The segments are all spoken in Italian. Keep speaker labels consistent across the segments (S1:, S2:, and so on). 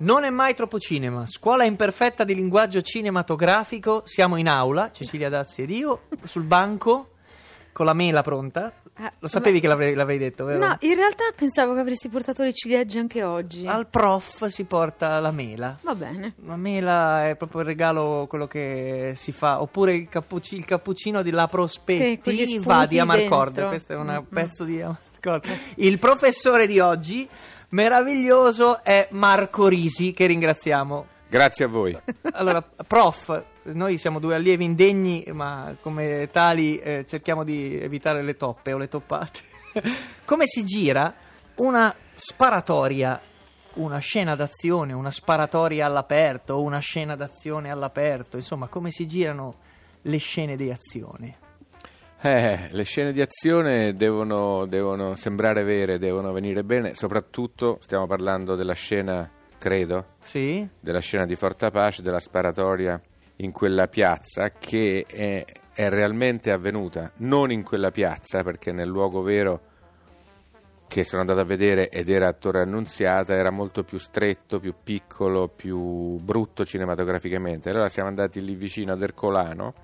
S1: Non è mai troppo cinema. Scuola imperfetta di linguaggio cinematografico. Siamo in aula, Cecilia Dazzi ed io, sul banco, con la mela pronta.
S2: Ah,
S1: Lo sapevi che l'avrei, l'avrei detto, vero?
S2: No, in realtà pensavo che avresti portato le ciliegie anche oggi.
S1: Al prof si porta la mela.
S2: Va bene.
S1: La mela è proprio il regalo, quello che si fa. Oppure il, cappucci- il cappuccino di La
S2: Sì, con gli
S1: Prospettiva
S2: spunti
S1: di Amarcord.
S2: dentro.
S1: Questo è un
S2: Mm, mm.
S1: pezzo di Amarcord. Il professore di oggi, meraviglioso, è Marco Risi, che ringraziamo.
S3: Grazie a voi.
S1: Allora, prof, noi siamo due allievi indegni, ma come tali eh, cerchiamo di evitare le toppe o le toppate. come si gira una sparatoria, una scena d'azione, una sparatoria all'aperto una scena d'azione all'aperto? Insomma, come si girano le scene di azione?
S3: Eh, le scene di azione devono, devono sembrare vere, devono venire bene, soprattutto stiamo parlando della scena, credo,
S1: Sì?
S3: della scena di Fort Apache, della sparatoria in quella piazza che è, è realmente avvenuta, non in quella piazza perché nel luogo vero che sono andato a vedere ed era a Torre Annunziata era molto più stretto, più piccolo, più brutto cinematograficamente. Allora siamo andati lì vicino ad Ercolano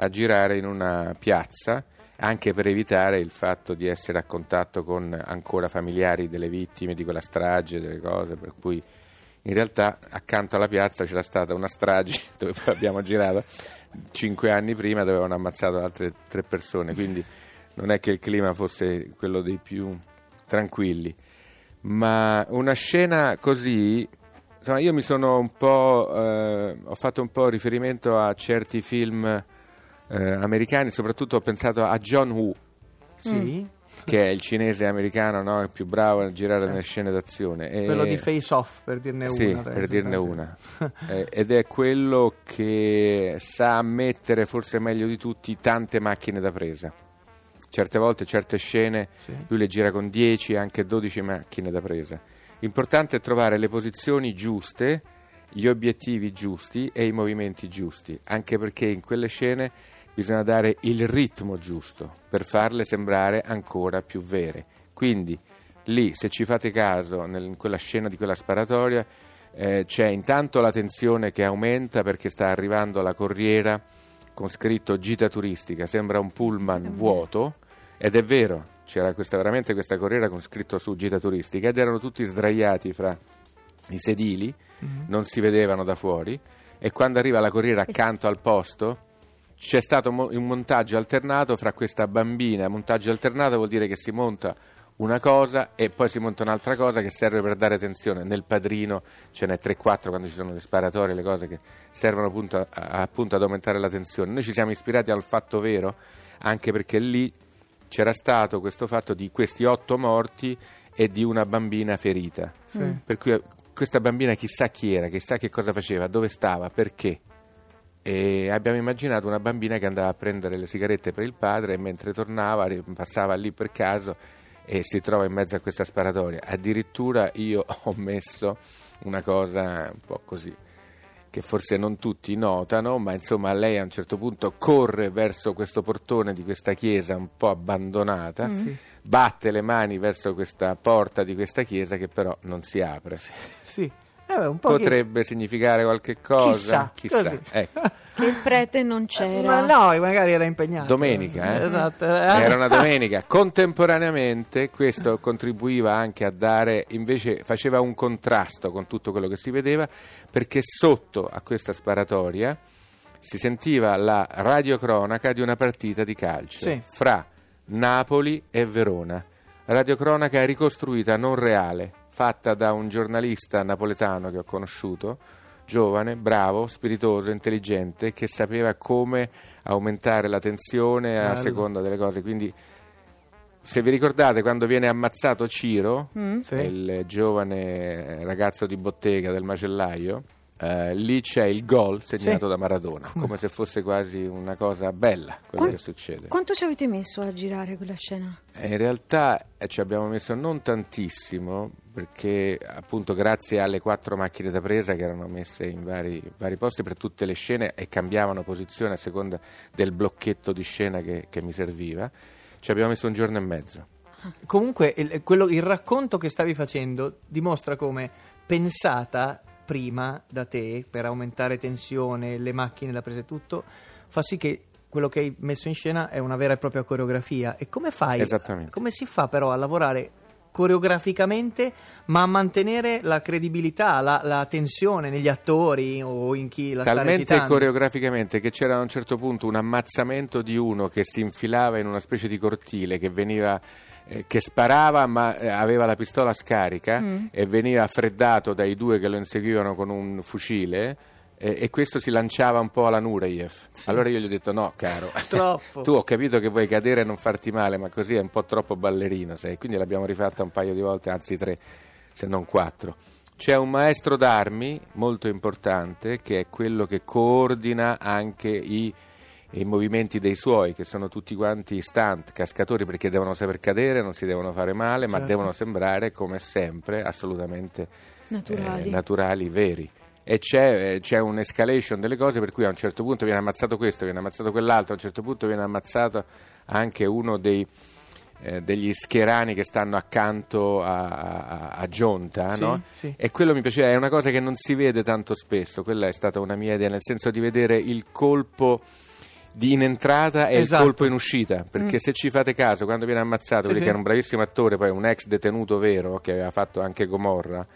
S3: a girare in una piazza anche per evitare il fatto di essere a contatto con ancora familiari delle vittime di quella strage, delle cose, per cui in realtà accanto alla piazza c'era stata una strage dove abbiamo girato. Cinque anni prima dove avevano ammazzato altre tre persone, quindi non è che il clima fosse quello dei più tranquilli, ma una scena così, insomma io mi sono un po', eh, ho fatto un po' riferimento a certi film eh, americani, soprattutto ho pensato a John Woo,
S1: Sì?
S3: che è il cinese americano no? più bravo a girare nelle scene d'azione. E-
S1: Quello di Face Off, per dirne
S3: sì,
S1: una.
S3: per dirne una. Eh, ed è quello che sa mettere forse meglio di tutti tante macchine da presa. Certe volte, certe scene,
S1: Sì.
S3: lui le gira con 10, anche 12 macchine da presa. L'importante è trovare le posizioni giuste, gli obiettivi giusti e i movimenti giusti, anche perché in quelle scene bisogna dare il ritmo giusto per farle sembrare ancora più vere. Quindi lì, se ci fate caso, nel- in quella scena di quella sparatoria, eh, c'è intanto la tensione che aumenta perché sta arrivando la corriera con scritto gita turistica, sembra un pullman vuoto. Ed è vero, c'era questa, veramente questa corriera con scritto su gita turistica ed erano tutti sdraiati fra i sedili, non si vedevano da fuori. E quando arriva la corriera accanto al posto c'è stato un montaggio alternato fra questa bambina, montaggio alternato vuol dire che si monta una cosa e poi si monta un'altra cosa che serve per dare tensione. Nel padrino ce n'è 3-4 quando ci sono le sparatorie, le cose che servono appunto, a- appunto ad aumentare la tensione. Noi ci siamo ispirati al fatto vero anche perché lì c'era stato questo fatto di questi otto morti e di una bambina ferita.
S1: Sì.
S3: Per cui eh, questa bambina chissà chi era, chissà che cosa faceva, dove stava, perché. E abbiamo immaginato una bambina che andava a prendere le sigarette per il padre e mentre tornava passava lì per caso e si trova in mezzo a questa sparatoria. Addirittura io ho messo una cosa un po' così che forse non tutti notano, ma insomma lei a un certo punto corre verso questo portone di questa chiesa un po' abbandonata, batte le mani verso questa porta di questa chiesa che però non si apre.
S1: Sì. Eh, beh, un po' che-
S3: Potrebbe significare qualche cosa?
S1: Chissà, così.
S3: Ecco.
S2: Che il prete non c'era.
S1: Ma no, magari era impegnato.
S3: Domenica, eh?
S1: Esatto.
S3: Era una domenica. Contemporaneamente questo contribuiva anche a dare, invece faceva un contrasto con tutto quello che si vedeva, perché sotto a questa sparatoria si sentiva la radiocronaca di una partita di calcio
S1: Sì.
S3: fra Napoli e Verona. Radiocronaca ricostruita, non reale, fatta da un giornalista napoletano che ho conosciuto, giovane, bravo, spiritoso, intelligente, che sapeva come aumentare la tensione a
S1: Bello.
S3: seconda delle cose. Quindi, se vi ricordate, quando viene ammazzato Ciro,
S1: Sì.
S3: il giovane ragazzo di bottega del macellaio, eh, lì c'è il gol segnato
S1: Sì.
S3: da Maradona,
S1: Come?
S3: come se fosse quasi una cosa bella quello
S2: Quan-
S3: che succede.
S2: Quanto ci avete messo a girare quella scena?
S3: Eh, In realtà eh, ci abbiamo messo non tantissimo perché appunto grazie alle quattro macchine da presa che erano messe in vari, vari posti per tutte le scene e cambiavano posizione a seconda del blocchetto di scena che, che mi serviva, ci abbiamo messo un giorno e mezzo.
S1: Comunque il, quello- il racconto che stavi facendo dimostra come pensata prima da te per aumentare tensione, le macchine da presa e tutto, fa sì che quello che hai messo in scena è una vera e propria coreografia. E come fai?
S3: Esattamente.
S1: Come si fa però a lavorare coreograficamente ma a mantenere la credibilità, la, la tensione negli attori o in chi la sta
S3: Talmente
S1: recitando?
S3: coreograficamente che c'era a un certo punto un ammazzamento di uno che si infilava in una specie di cortile che veniva che sparava ma eh, aveva la pistola scarica
S2: Mm.
S3: e veniva freddato dai due che lo inseguivano con un fucile eh, e questo si lanciava un po' alla Nureyev. Allora io gli ho detto no caro,
S1: Troppo.
S3: tu ho capito che vuoi cadere e non farti male ma così è un po' troppo ballerino sei. quindi l'abbiamo rifatta un paio di volte, anzi tre se non quattro. C'è un maestro d'armi molto importante che è quello che coordina anche i, i movimenti dei suoi, che sono tutti quanti stunt, cascatori, perché devono saper cadere, non si devono fare male, ma
S1: Certo.
S3: devono sembrare, come sempre, assolutamente
S2: Naturali.
S3: eh, naturali, veri. E c'è, eh, c'è un'escalation delle cose per cui a un certo punto viene ammazzato questo, viene ammazzato quell'altro, a un certo punto viene ammazzato anche uno dei, eh, degli schierani che stanno accanto a, a, a Gionta,
S1: Sì,
S3: no?
S1: sì.
S3: E quello mi piaceva, è una cosa che non si vede tanto spesso, quella è stata una mia idea, nel senso di vedere il colpo di in entrata e
S1: Esatto.
S3: il colpo in uscita, perché
S1: Mm.
S3: se ci fate caso, quando viene ammazzato,
S1: Sì,
S3: perché
S1: sì.
S3: era un bravissimo attore, poi un ex detenuto vero, che aveva fatto anche Gomorra,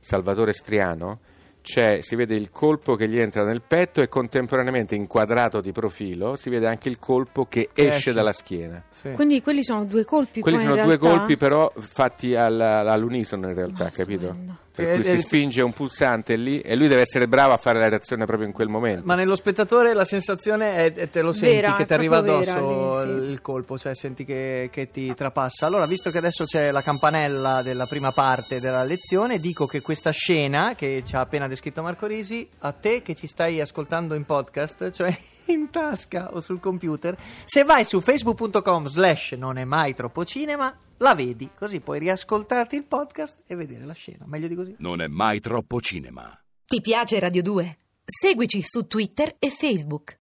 S3: Salvatore Striano, c'è, si vede il colpo che gli entra nel petto e contemporaneamente inquadrato di profilo si vede anche il colpo che
S1: Che
S3: esce,
S1: esce.
S3: dalla schiena.
S1: Sì.
S2: Quindi quelli sono due colpi.
S3: Quelli sono
S2: in
S3: due
S2: realtà?
S3: colpi però fatti al- all'unisono in realtà,
S2: Ma
S3: capito?
S2: stupendo.
S3: Per cui si spinge un pulsante lì e lui deve essere bravo a fare la reazione proprio in quel momento.
S1: Ma nello spettatore la sensazione è, te lo senti
S2: Vera,
S1: che ti arriva addosso
S2: vera lì, sì.
S1: il colpo, cioè senti che, che ti trapassa. Allora, visto che adesso c'è la campanella della prima parte della lezione, dico che questa scena che ci ha appena descritto Marco Risi, a te che ci stai ascoltando in podcast, cioè in tasca o sul computer, se vai su facebook.com slash non è mai troppo cinema, la vedi, così puoi riascoltarti il podcast e vedere la scena. Meglio di così?
S4: Non è mai troppo cinema.
S5: Ti piace Radio 2? Seguici su Twitter e Facebook.